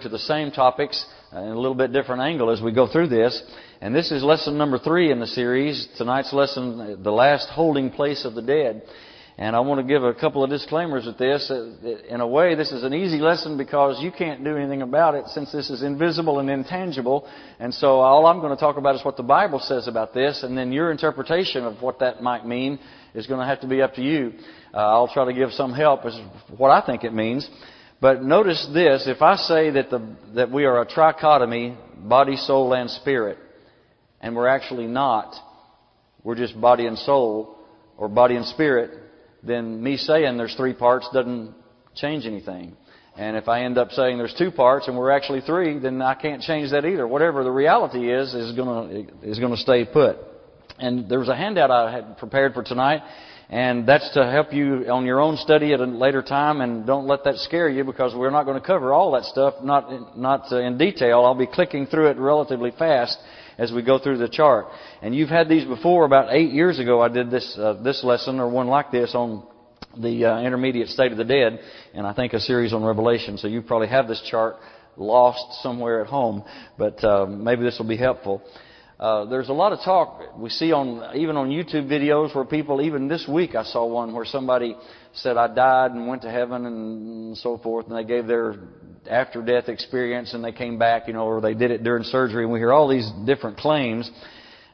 to the same topics uh, in a little bit different angle as we go through this. And this is lesson number three in the series. Tonight's lesson, uh, the last holding place of the dead. And I want to give a couple of disclaimers at this. Uh, in a way, this is an easy lesson because you can't do anything about it since this is invisible and intangible. And so all I'm going to talk about is what the Bible says about this, and then your interpretation of what that might mean is going to have to be up to you. Uh, I'll try to give some help as what I think it means. But notice this, if I say that, the, that we are a trichotomy, body, soul, and spirit, and we're actually not, we're just body and soul, or body and spirit, then me saying there's three parts doesn't change anything. And if I end up saying there's two parts and we're actually three, then I can't change that either. Whatever the reality is, is gonna, is gonna stay put. And there was a handout I had prepared for tonight, and that's to help you on your own study at a later time, and don't let that scare you because we're not going to cover all that stuff, not, not in detail. I'll be clicking through it relatively fast as we go through the chart. And you've had these before. About eight years ago, I did this uh, this lesson or one like this on the uh, intermediate state of the dead, and I think a series on Revelation. So you probably have this chart lost somewhere at home, but uh, maybe this will be helpful. Uh, there's a lot of talk we see on even on YouTube videos where people even this week I saw one where somebody said I died and went to heaven and so forth, and they gave their after death experience and they came back, you know, or they did it during surgery, and we hear all these different claims.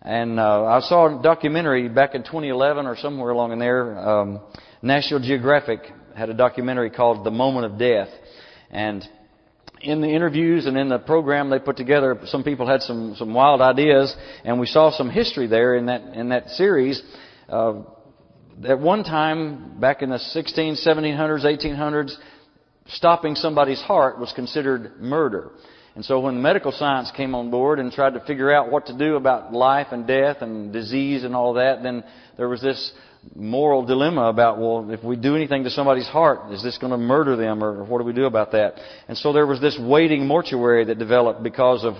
And uh, I saw a documentary back in 2011 or somewhere along in there. Um, National Geographic had a documentary called The Moment of Death, and in the interviews and in the program they put together, some people had some some wild ideas, and we saw some history there in that in that series. Uh, at one time, back in the 16, 1700s, 1800s, stopping somebody's heart was considered murder. And so when medical science came on board and tried to figure out what to do about life and death and disease and all that, then there was this moral dilemma about, well, if we do anything to somebody's heart, is this going to murder them or what do we do about that? And so there was this waiting mortuary that developed because of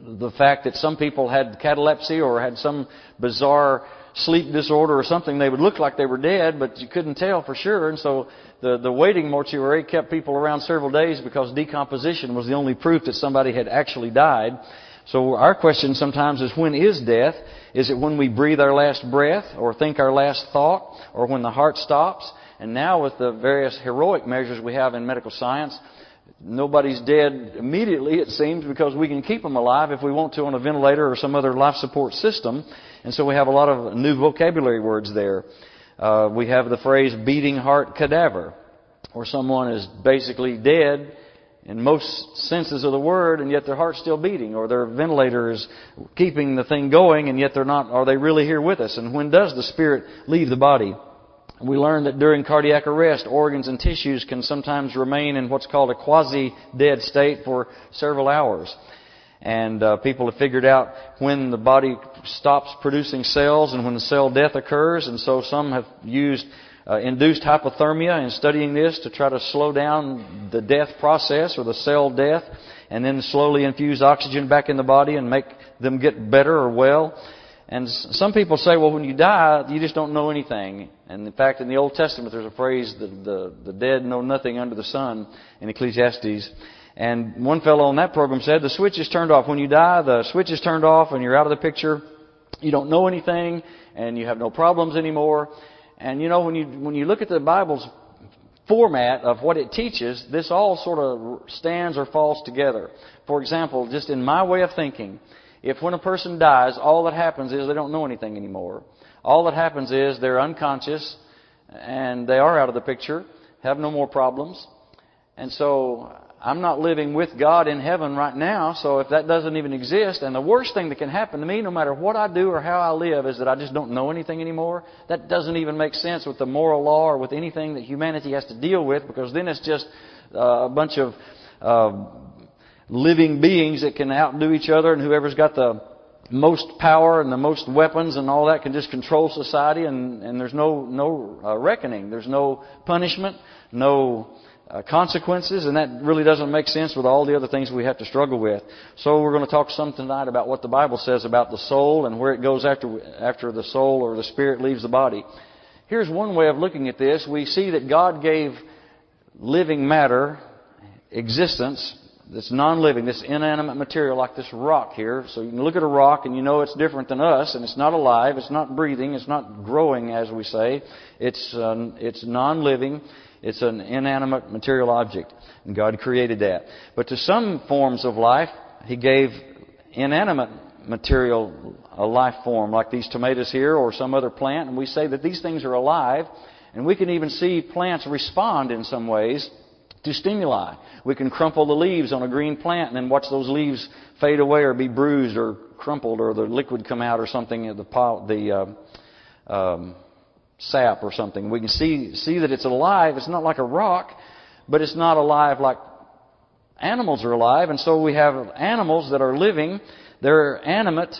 the fact that some people had catalepsy or had some bizarre sleep disorder or something, they would look like they were dead, but you couldn't tell for sure. And so the, the waiting mortuary kept people around several days because decomposition was the only proof that somebody had actually died. So our question sometimes is when is death? Is it when we breathe our last breath or think our last thought or when the heart stops? And now with the various heroic measures we have in medical science, nobody's dead immediately, it seems, because we can keep them alive if we want to on a ventilator or some other life support system. And so we have a lot of new vocabulary words there. Uh, we have the phrase beating heart cadaver, where someone is basically dead in most senses of the word, and yet their heart's still beating, or their ventilator is keeping the thing going, and yet they're not, are they really here with us? And when does the spirit leave the body? We learn that during cardiac arrest, organs and tissues can sometimes remain in what's called a quasi-dead state for several hours. And uh, people have figured out when the body stops producing cells and when cell death occurs. And so some have used uh, induced hypothermia in studying this to try to slow down the death process or the cell death and then slowly infuse oxygen back in the body and make them get better or well. And some people say, well, when you die, you just don't know anything. And in fact, in the Old Testament, there's a phrase, the, the, the dead know nothing under the sun in Ecclesiastes. And one fellow on that program said, the switch is turned off. When you die, the switch is turned off and you're out of the picture. You don't know anything and you have no problems anymore. And you know, when you, when you look at the Bible's format of what it teaches, this all sort of stands or falls together. For example, just in my way of thinking, if when a person dies, all that happens is they don't know anything anymore. All that happens is they're unconscious and they are out of the picture, have no more problems. And so I'm not living with God in heaven right now, so if that doesn't even exist, and the worst thing that can happen to me, no matter what I do or how I live, is that I just don't know anything anymore, that doesn't even make sense with the moral law or with anything that humanity has to deal with, because then it's just uh, a bunch of uh, living beings that can outdo each other, and whoever's got the most power and the most weapons and all that can just control society, and, and there's no no uh, reckoning, there's no punishment, no uh, consequences, and that really doesn't make sense with all the other things we have to struggle with. So we're going to talk some tonight about what the Bible says about the soul and where it goes after after the soul or the spirit leaves the body. Here's one way of looking at this. We see that God gave living matter existence this non-living, this inanimate material like this rock here. So you can look at a rock and you know it's different than us, and it's not alive, it's not breathing, it's not growing, as we say. It's uh, it's non-living. It's an inanimate material object, and God created that. But to some forms of life, He gave inanimate material a life form, like these tomatoes here or some other plant, and we say that these things are alive, and we can even see plants respond in some ways to stimuli. We can crumple the leaves on a green plant and then watch those leaves fade away or be bruised or crumpled or the liquid come out or something, the, the uh, um, sap or something. We can see, see that it's alive. It's not like a rock, but it's not alive like animals are alive. And so we have animals that are living, they're animate,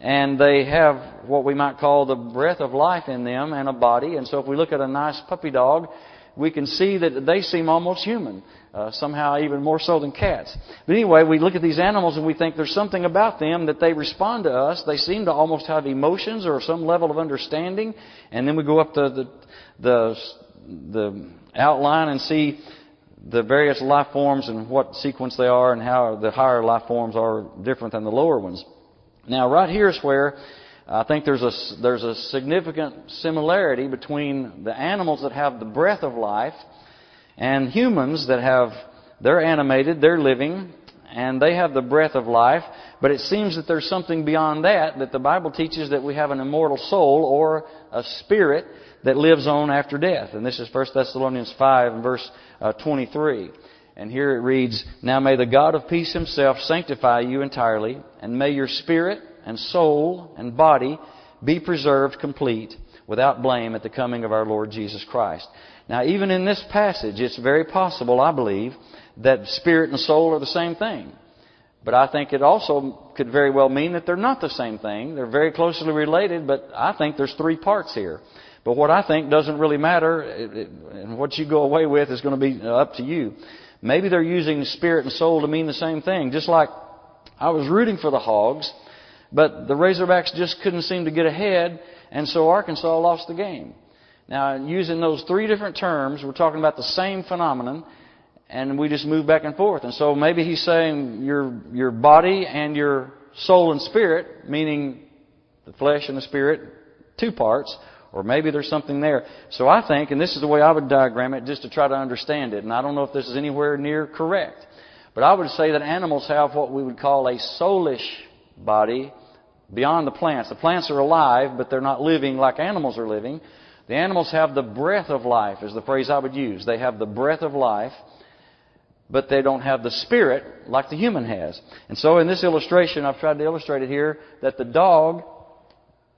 and they have what we might call the breath of life in them and a body. And so if we look at a nice puppy dog, we can see that they seem almost human, uh, somehow even more so than cats. But anyway, we look at these animals and we think there's something about them that they respond to us. They seem to almost have emotions or some level of understanding. And then we go up the the the, the outline and see the various life forms and what sequence they are and how the higher life forms are different than the lower ones. Now, right here is where I think there's a, there's a significant similarity between the animals that have the breath of life and humans that have, they're animated, they're living, and they have the breath of life, but it seems that there's something beyond that, that the Bible teaches that we have an immortal soul or a spirit that lives on after death. And this is 1 Thessalonians 5 and verse uh, 23. And here it reads, Now may the God of peace himself sanctify you entirely, and may your spirit, and soul and body be preserved complete without blame at the coming of our Lord Jesus Christ. Now, even in this passage, it's very possible, I believe, that spirit and soul are the same thing. But I think it also could very well mean that they're not the same thing. They're very closely related, but I think there's three parts here. But what I think doesn't really matter, and what you go away with is going to be uh, up to you. Maybe they're using spirit and soul to mean the same thing. Just like I was rooting for the Hogs, but the Razorbacks just couldn't seem to get ahead, and so Arkansas lost the game. Now, using those three different terms, we're talking about the same phenomenon, and we just move back and forth. And so maybe he's saying your, your body and your soul and spirit, meaning the flesh and the spirit, two parts, or maybe there's something there. So I think, and this is the way I would diagram it just to try to understand it, and I don't know if this is anywhere near correct, but I would say that animals have what we would call a soulish body beyond the plants. The plants are alive, but they're not living like animals are living. The animals have the breath of life, is the phrase I would use. They have the breath of life, but they don't have the spirit like the human has. And so in this illustration, I've tried to illustrate it here, that the dog,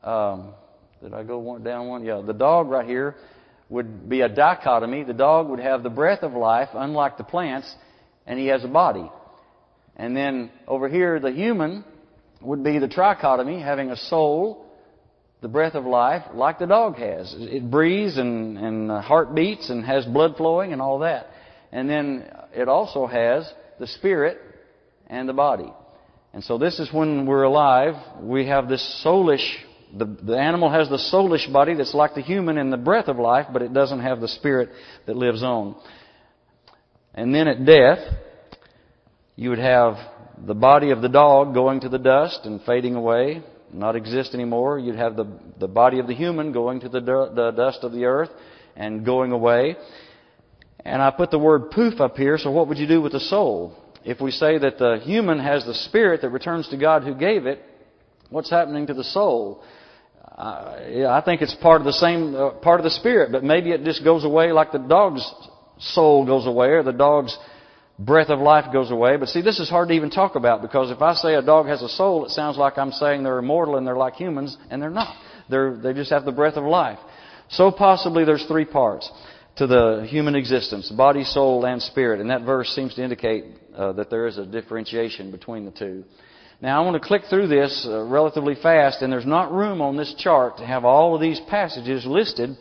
um, did I go one, down one? Yeah, the dog right here would be a dichotomy. The dog would have the breath of life, unlike the plants, and he has a body. And then over here, the human would be the trichotomy, having a soul, the breath of life, like the dog has. It breathes and, and uh, heart beats and has blood flowing and all that. And then it also has the spirit and the body. And so this is when we're alive. We have this soulish, the, the animal has the soulish body that's like the human in the breath of life, but it doesn't have the spirit that lives on. And then at death, you would have the body of the dog going to the dust and fading away, not exist anymore. You'd have the, the body of the human going to the, the dust of the earth and going away. And I put the word poof up here, so what would you do with the soul? If we say that the human has the spirit that returns to God who gave it, what's happening to the soul? Uh, I think it's part of the same uh, part of the spirit, but maybe it just goes away like the dog's soul goes away, or the dog's breath of life goes away. But see, this is hard to even talk about because if I say a dog has a soul, it sounds like I'm saying they're immortal and they're like humans, and they're not. They're, they just have the breath of life. So possibly there's three parts to the human existence body, soul, and spirit. And that verse seems to indicate uh, that there is a differentiation between the two. Now, I want to click through this uh, relatively fast, and there's not room on this chart to have all of these passages listed,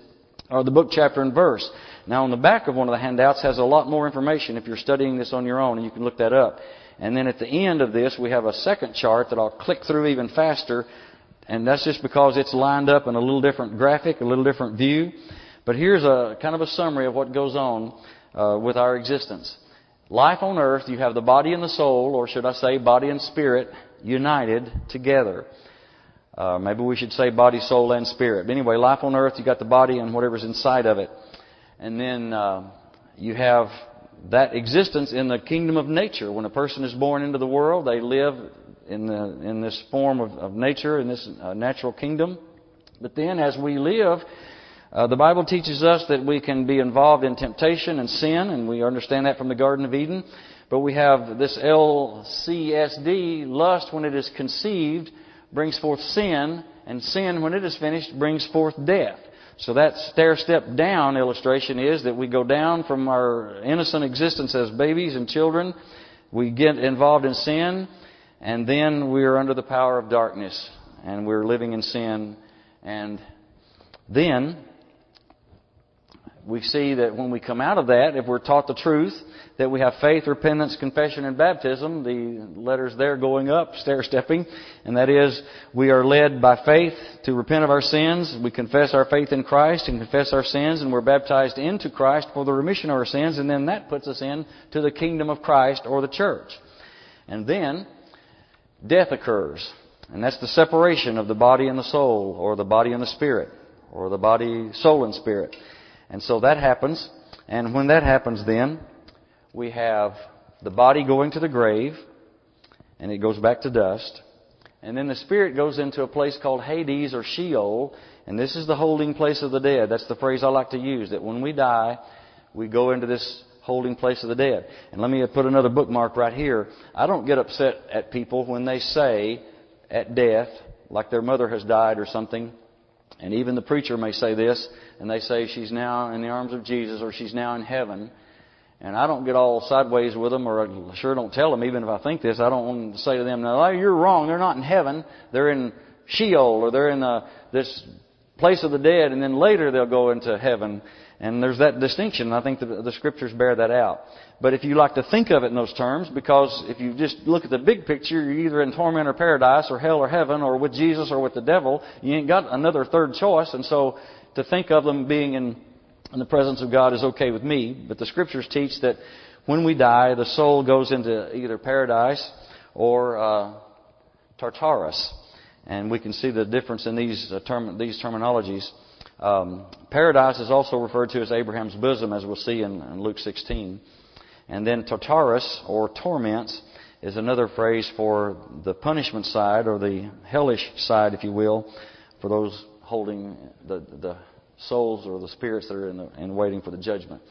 or the book, chapter, and verse. Now, on the back of one of the handouts has a lot more information if you're studying this on your own, and you can look that up. And then at the end of this, we have a second chart that I'll click through even faster, and that's just because it's lined up in a little different graphic, a little different view. But here's a kind of a summary of what goes on uh, with our existence. life on earth, you have the body and the soul, or should I say body and spirit, united together. Uh, maybe we should say body, soul, and spirit. But anyway, life on earth, you got the body and whatever's inside of it. And then uh, you have that existence in the kingdom of nature. When a person is born into the world, they live in, the, in this form of, of nature, in this uh, natural kingdom. But then as we live, uh, the Bible teaches us that we can be involved in temptation and sin, and we understand that from the Garden of Eden. But we have this LCSD, lust when it is conceived, brings forth sin, and sin, when it is finished, brings forth death. So that stair step down illustration is that we go down from our innocent existence as babies and children, we get involved in sin, and then we are under the power of darkness, and we're living in sin, and then we see that when we come out of that, if we're taught the truth, that we have faith, repentance, confession, and baptism, the letters there going up, stair stepping, and that is, we are led by faith to repent of our sins, we confess our faith in Christ and confess our sins, and we're baptized into Christ for the remission of our sins, and then that puts us in to the kingdom of Christ or the church. And then, death occurs. And that's the separation of the body and the soul, or the body and the spirit, or the body, soul, and spirit. And so that happens. And when that happens, then, we have the body going to the grave, and it goes back to dust. And then the spirit goes into a place called Hades or Sheol, and this is the holding place of the dead. That's the phrase I like to use, that when we die, we go into this holding place of the dead. And let me put another bookmark right here. I don't get upset at people when they say at death, like their mother has died or something, and even the preacher may say this, and they say she's now in the arms of Jesus or she's now in heaven. And I don't get all sideways with them, or I sure don't tell them, even if I think this. I don't want to say to them, no, you're wrong. They're not in heaven. They're in Sheol, or they're in uh, this place of the dead, and then later they'll go into heaven. And there's that distinction. I think the, the scriptures bear that out. But if you like to think of it in those terms, because if you just look at the big picture, you're either in torment or paradise, or hell or heaven, or with Jesus or with the devil. You ain't got another third choice. And so to think of them being in, in the presence of God is okay with me. But the scriptures teach that when we die, the soul goes into either paradise or uh, Tartarus. And we can see the difference in these, uh, term, these terminologies. Um, paradise is also referred to as Abraham's bosom, as we'll see in, in Luke 16. And then Tartarus, or torments, is another phrase for the punishment side, or the hellish side, if you will, for those holding the, the souls or the spirits that are in the, and waiting for the judgment.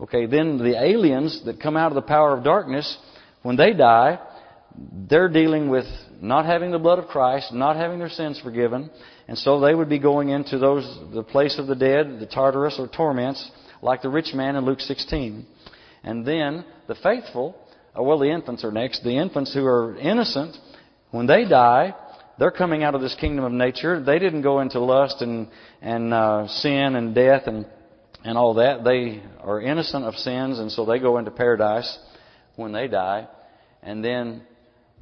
Okay, then the aliens that come out of the power of darkness, when they die, they're dealing with not having the blood of Christ, not having their sins forgiven, and so they would be going into those the place of the dead, the Tartarus or torments, like the rich man in Luke 16. And then the faithful, uh, well, the infants are next. The infants who are innocent, when they die, they're coming out of this kingdom of nature. They didn't go into lust and and uh, sin and death and and all that. They are innocent of sins, and so they go into paradise when they die. And then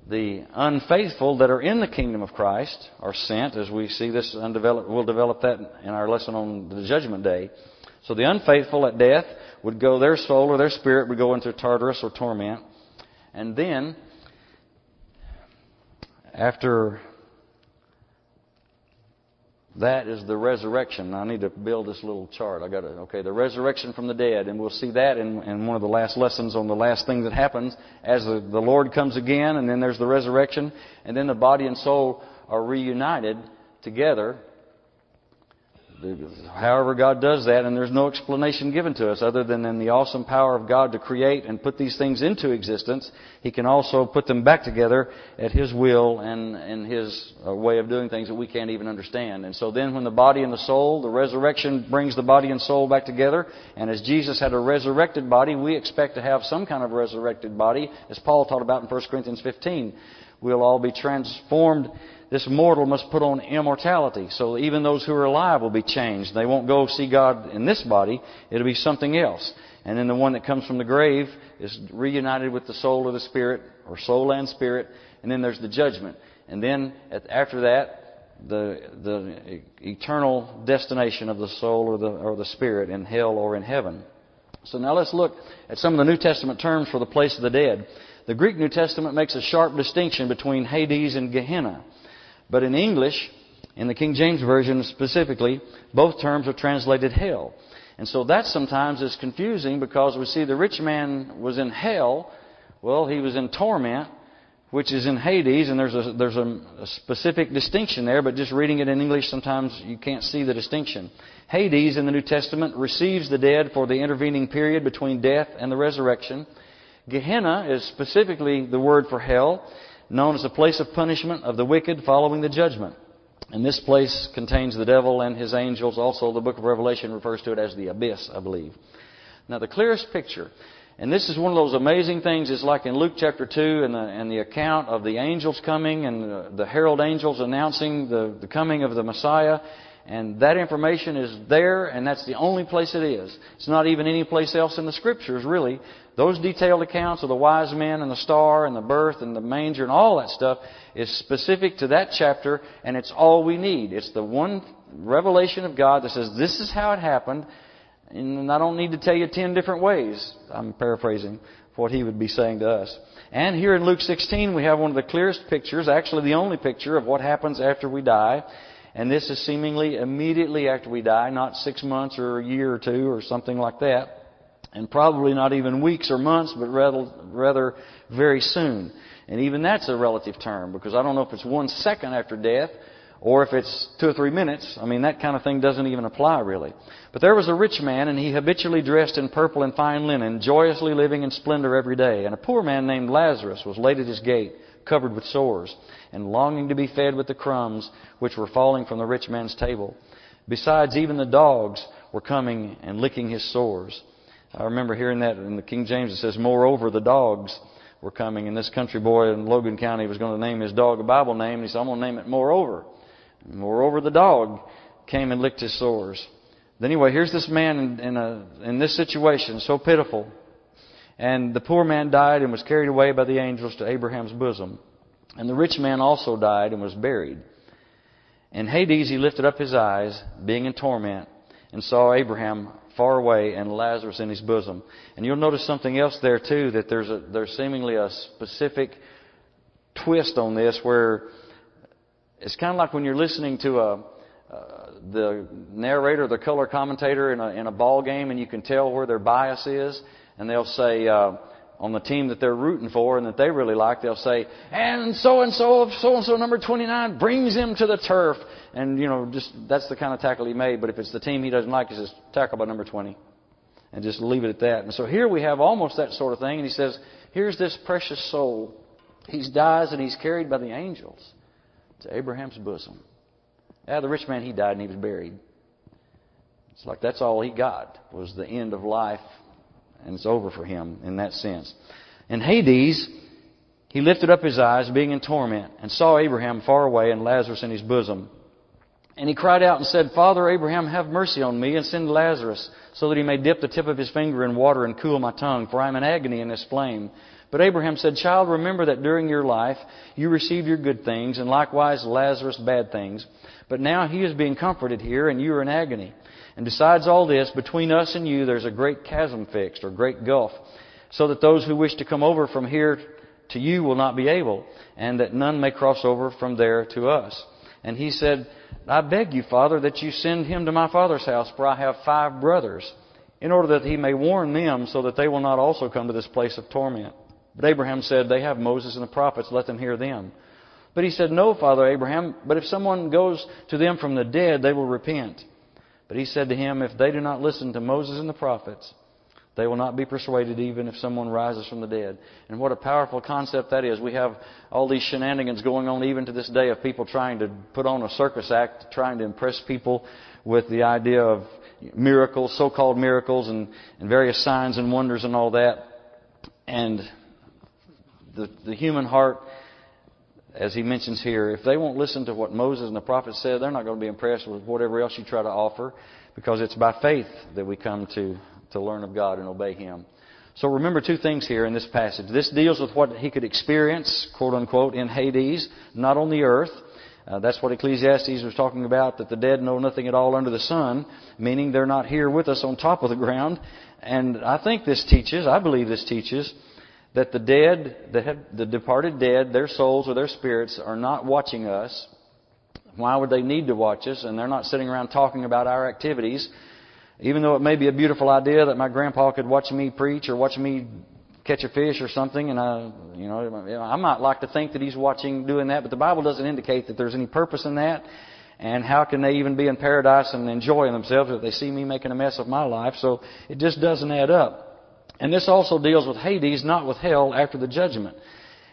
the unfaithful that are in the kingdom of Christ are sent, as we see this undeveloped. We'll develop that in our lesson on the judgment day. So the unfaithful at death would go, their soul or their spirit would go into Tartarus or torment. And then, after that is the resurrection. I need to build this little chart. I got to, okay, the resurrection from the dead. And we'll see that in, in one of the last lessons on the last thing that happens as the, the Lord comes again, and then there's the resurrection, and then the body and soul are reunited together however God does that, and there's no explanation given to us other than in the awesome power of God to create and put these things into existence. He can also put them back together at His will and, and His uh, way of doing things that we can't even understand. And so then when the body and the soul, the resurrection brings the body and soul back together, and as Jesus had a resurrected body, we expect to have some kind of resurrected body, as Paul taught about in 1 Corinthians 15. We'll all be transformed this mortal must put on immortality. So even those who are alive will be changed. They won't go see God in this body. It'll be something else. And then the one that comes from the grave is reunited with the soul of the spirit, or soul and spirit. And then there's the judgment. And then after that, the the eternal destination of the soul or the or the spirit in hell or in heaven. So now let's look at some of the New Testament terms for the place of the dead. The Greek New Testament makes a sharp distinction between Hades and Gehenna. But in English, in the King James Version specifically, both terms are translated hell. And so that sometimes is confusing because we see the rich man was in hell. Well, he was in torment, which is in Hades, and there's a, there's a, a specific distinction there, but just reading it in English, sometimes you can't see the distinction. Hades in the New Testament receives the dead for the intervening period between death and the resurrection. Gehenna is specifically the word for hell, known as a place of punishment of the wicked following the judgment. And this place contains the devil and his angels. Also, the book of Revelation refers to it as the abyss, I believe. Now, the clearest picture, and this is one of those amazing things, is like in Luke chapter 2 and the, and the account of the angels coming and the, the herald angels announcing the, the coming of the Messiah. And that information is there, and that's the only place it is. It's not even any place else in the Scriptures, really. Those detailed accounts of the wise men and the star and the birth and the manger and all that stuff is specific to that chapter, and it's all we need. It's the one revelation of God that says, this is how it happened, and I don't need to tell you ten different ways. I'm paraphrasing what he would be saying to us. And here in Luke 16, we have one of the clearest pictures, actually the only picture of what happens after we die. And this is seemingly immediately after we die, not six months or a year or two or something like that and probably not even weeks or months, but rather, rather very soon. And even that's a relative term because I don't know if it's one second after death or if it's two or three minutes. I mean, that kind of thing doesn't even apply really. But there was a rich man and he habitually dressed in purple and fine linen, joyously living in splendor every day. And a poor man named Lazarus was laid at his gate, covered with sores, and longing to be fed with the crumbs which were falling from the rich man's table. Besides, even the dogs were coming and licking his sores. I remember hearing that in the King James. It says, Moreover, the dogs were coming. And this country boy in Logan County was going to name his dog a Bible name. And he said, I'm going to name it Moreover. And moreover, the dog came and licked his sores. But anyway, here's this man in, in, a, in this situation, so pitiful. And the poor man died and was carried away by the angels to Abraham's bosom. And the rich man also died and was buried. In Hades he lifted up his eyes, being in torment, and saw Abraham far away and Lazarus in his bosom. And you'll notice something else there too, that there's a, there's seemingly a specific twist on this where it's kind of like when you're listening to a, uh, the narrator, the color commentator in a, in a ball game and you can tell where their bias is and they'll say, uh, on the team that they're rooting for and that they really like, they'll say, and so and so of so and so number 29 brings him to the turf. And, you know, just, that's the kind of tackle he made. But if it's the team he doesn't like, he says, tackle by number 20. And just leave it at that. And so here we have almost that sort of thing. And he says, here's this precious soul. He dies and he's carried by the angels to Abraham's bosom. Yeah, the rich man, he died and he was buried. It's like that's all he got was the end of life and it's over for him in that sense. In Hades, he lifted up his eyes, being in torment, and saw Abraham far away and Lazarus in his bosom. And he cried out and said, Father Abraham, have mercy on me and send Lazarus so that he may dip the tip of his finger in water and cool my tongue, for I am in agony in this flame. But Abraham said, Child, remember that during your life you received your good things, and likewise Lazarus bad things. But now he is being comforted here, and you are in agony. And besides all this, between us and you there's a great chasm fixed, or great gulf, so that those who wish to come over from here to you will not be able, and that none may cross over from there to us. And he said, I beg you, Father, that you send him to my father's house, for I have five brothers, in order that he may warn them, so that they will not also come to this place of torment. But Abraham said, They have Moses and the prophets, let them hear them. But he said, No, Father Abraham, but if someone goes to them from the dead, they will repent. But he said to him, If they do not listen to Moses and the prophets, they will not be persuaded even if someone rises from the dead. And what a powerful concept that is. We have all these shenanigans going on even to this day of people trying to put on a circus act, trying to impress people with the idea of miracles, so-called miracles, and, and various signs and wonders and all that. And the, the human heart as he mentions here, if they won't listen to what Moses and the prophets said, they're not going to be impressed with whatever else you try to offer because it's by faith that we come to, to learn of God and obey Him. So remember two things here in this passage. This deals with what he could experience, quote unquote, in Hades, not on the earth. Uh, that's what Ecclesiastes was talking about, that the dead know nothing at all under the sun, meaning they're not here with us on top of the ground. and I think this teaches, I believe this teaches, that the dead, the, the departed dead, their souls or their spirits are not watching us. Why would they need to watch us? And they're not sitting around talking about our activities. Even though it may be a beautiful idea that my grandpa could watch me preach or watch me catch a fish or something, and I, you know, I might like to think that he's watching doing that, but the Bible doesn't indicate that there's any purpose in that. And how can they even be in paradise and enjoying themselves if they see me making a mess of my life? So it just doesn't add up. And this also deals with Hades, not with hell after the judgment.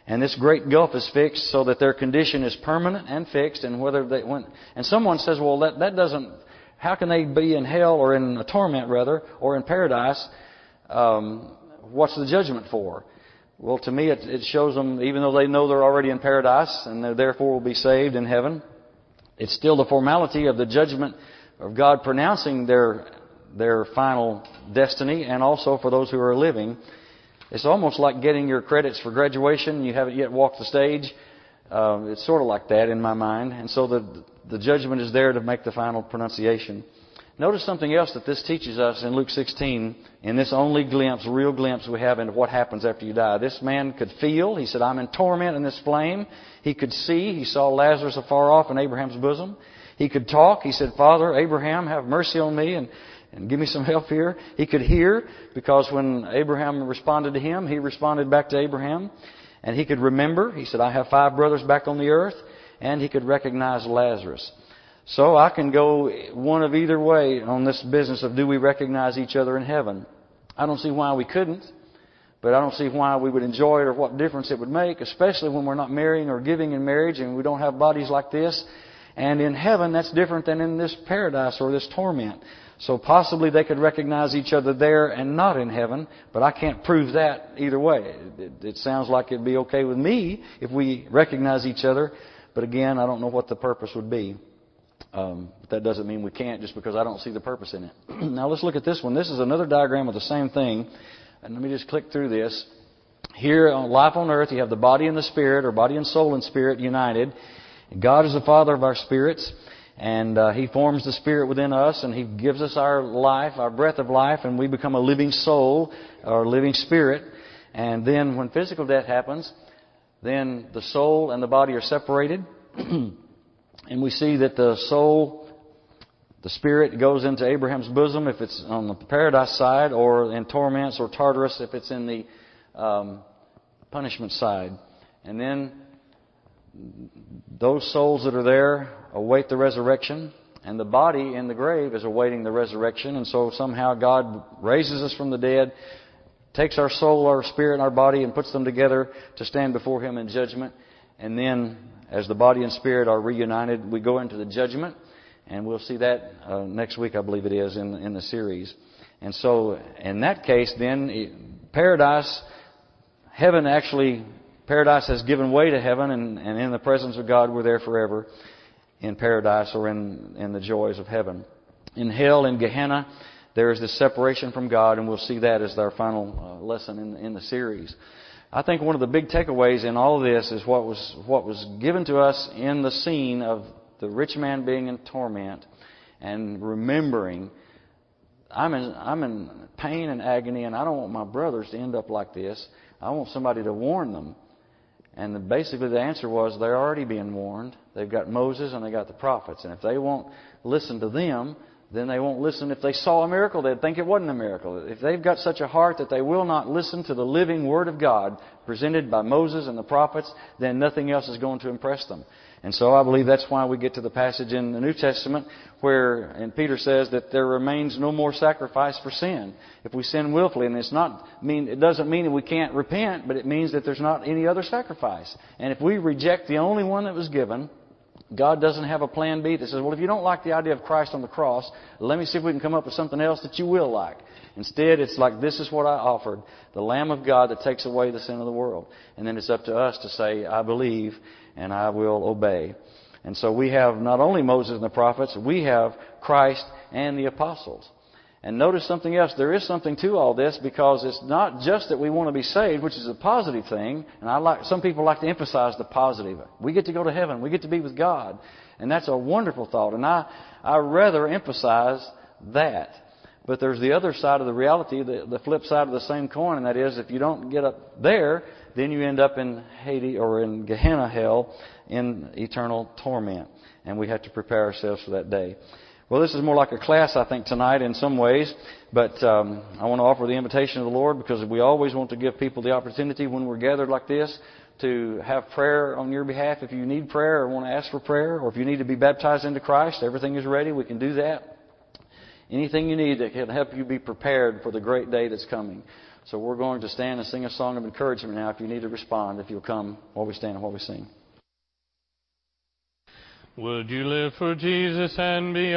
And this great gulf is fixed so that their condition is permanent and fixed. And whether they when and someone says, well, that that doesn't. How can they be in hell or in a torment rather or in paradise? Um, what's the judgment for? Well, to me, it, it shows them, even though they know they're already in paradise and they therefore will be saved in heaven, it's still the formality of the judgment of God pronouncing their, their final destiny and also for those who are living. It's almost like getting your credits for graduation. You haven't yet walked the stage. Uh, it's sort of like that in my mind. And so the, the judgment is there to make the final pronunciation. Notice something else that this teaches us in Luke 16, in this only glimpse, real glimpse we have into what happens after you die. This man could feel. He said, I'm in torment in this flame. He could see. He saw Lazarus afar off in Abraham's bosom. He could talk. He said, Father, Abraham, have mercy on me and, and give me some help here. He could hear because when Abraham responded to him, he responded back to Abraham. And he could remember. He said, I have five brothers back on the earth. And he could recognize Lazarus. So I can go one of either way on this business of do we recognize each other in heaven. I don't see why we couldn't, but I don't see why we would enjoy it or what difference it would make, especially when we're not marrying or giving in marriage and we don't have bodies like this. And in heaven, that's different than in this paradise or this torment. So possibly they could recognize each other there and not in heaven, but I can't prove that either way. It, it, sounds like it'd be okay with me if we recognize each other, but again, I don't know what the purpose would be. Um, but that doesn't mean we can't just because I don't see the purpose in it. now let's look at this one. This is another diagram of the same thing. And let me just click through this. Here on life on earth, you have the body and the spirit, or body and soul and spirit united. God is the Father of our spirits, and uh, He forms the spirit within us, and He gives us our life, our breath of life, and we become a living soul or living spirit. And then when physical death happens, then the soul and the body are separated. And we see that the soul, the spirit goes into Abraham's bosom if it's on the paradise side, or in torments or Tartarus if it's in the um, punishment side. And then those souls that are there await the resurrection, and the body in the grave is awaiting the resurrection. And so somehow God raises us from the dead, takes our soul, our spirit, and our body, and puts them together to stand before Him in judgment. And then as the body and spirit are reunited, we go into the judgment, and we'll see that uh, next week, I believe it is, in, in the series. And so, in that case, then, paradise, heaven actually, paradise has given way to heaven, and, and in the presence of God, we're there forever in paradise or in, in the joys of heaven. In hell, in Gehenna, there is this separation from God, and we'll see that as our final uh, lesson in, in the series. I think one of the big takeaways in all of this is what was, what was given to us in the scene of the rich man being in torment and remembering I'm in, I'm in pain and agony, and I don't want my brothers to end up like this. I want somebody to warn them. And the, basically, the answer was they're already being warned. They've got Moses and they've got the prophets. And if they won't listen to them, then they won't listen. If they saw a miracle, they'd think it wasn't a miracle. If they've got such a heart that they will not listen to the living Word of God presented by Moses and the prophets, then nothing else is going to impress them. And so I believe that's why we get to the passage in the New Testament where, and Peter says that there remains no more sacrifice for sin. If we sin willfully, and it's not mean, it doesn't mean that we can't repent, but it means that there's not any other sacrifice. And if we reject the only one that was given, God doesn't have a plan B that says, well, if you don't like the idea of Christ on the cross, let me see if we can come up with something else that you will like. Instead, it's like, this is what I offered the Lamb of God that takes away the sin of the world. And then it's up to us to say, I believe and I will obey. And so we have not only Moses and the prophets, we have Christ and the apostles. And notice something else. There is something to all this because it's not just that we want to be saved, which is a positive thing. And I like, some people like to emphasize the positive. We get to go to heaven. We get to be with God. And that's a wonderful thought. And I, I rather emphasize that. But there's the other side of the reality, the, the flip side of the same coin, and that is if you don't get up there, then you end up in Hades or in Gehenna hell in eternal torment. And we have to prepare ourselves for that day. Well, this is more like a class, I think, tonight in some ways. But um, I want to offer the invitation of the Lord because we always want to give people the opportunity when we're gathered like this to have prayer on your behalf. If you need prayer or want to ask for prayer, or if you need to be baptized into Christ, everything is ready. We can do that. Anything you need that can help you be prepared for the great day that's coming. So we're going to stand and sing a song of encouragement now. If you need to respond, if you'll come while we stand and while we sing. Would you live for Jesus and be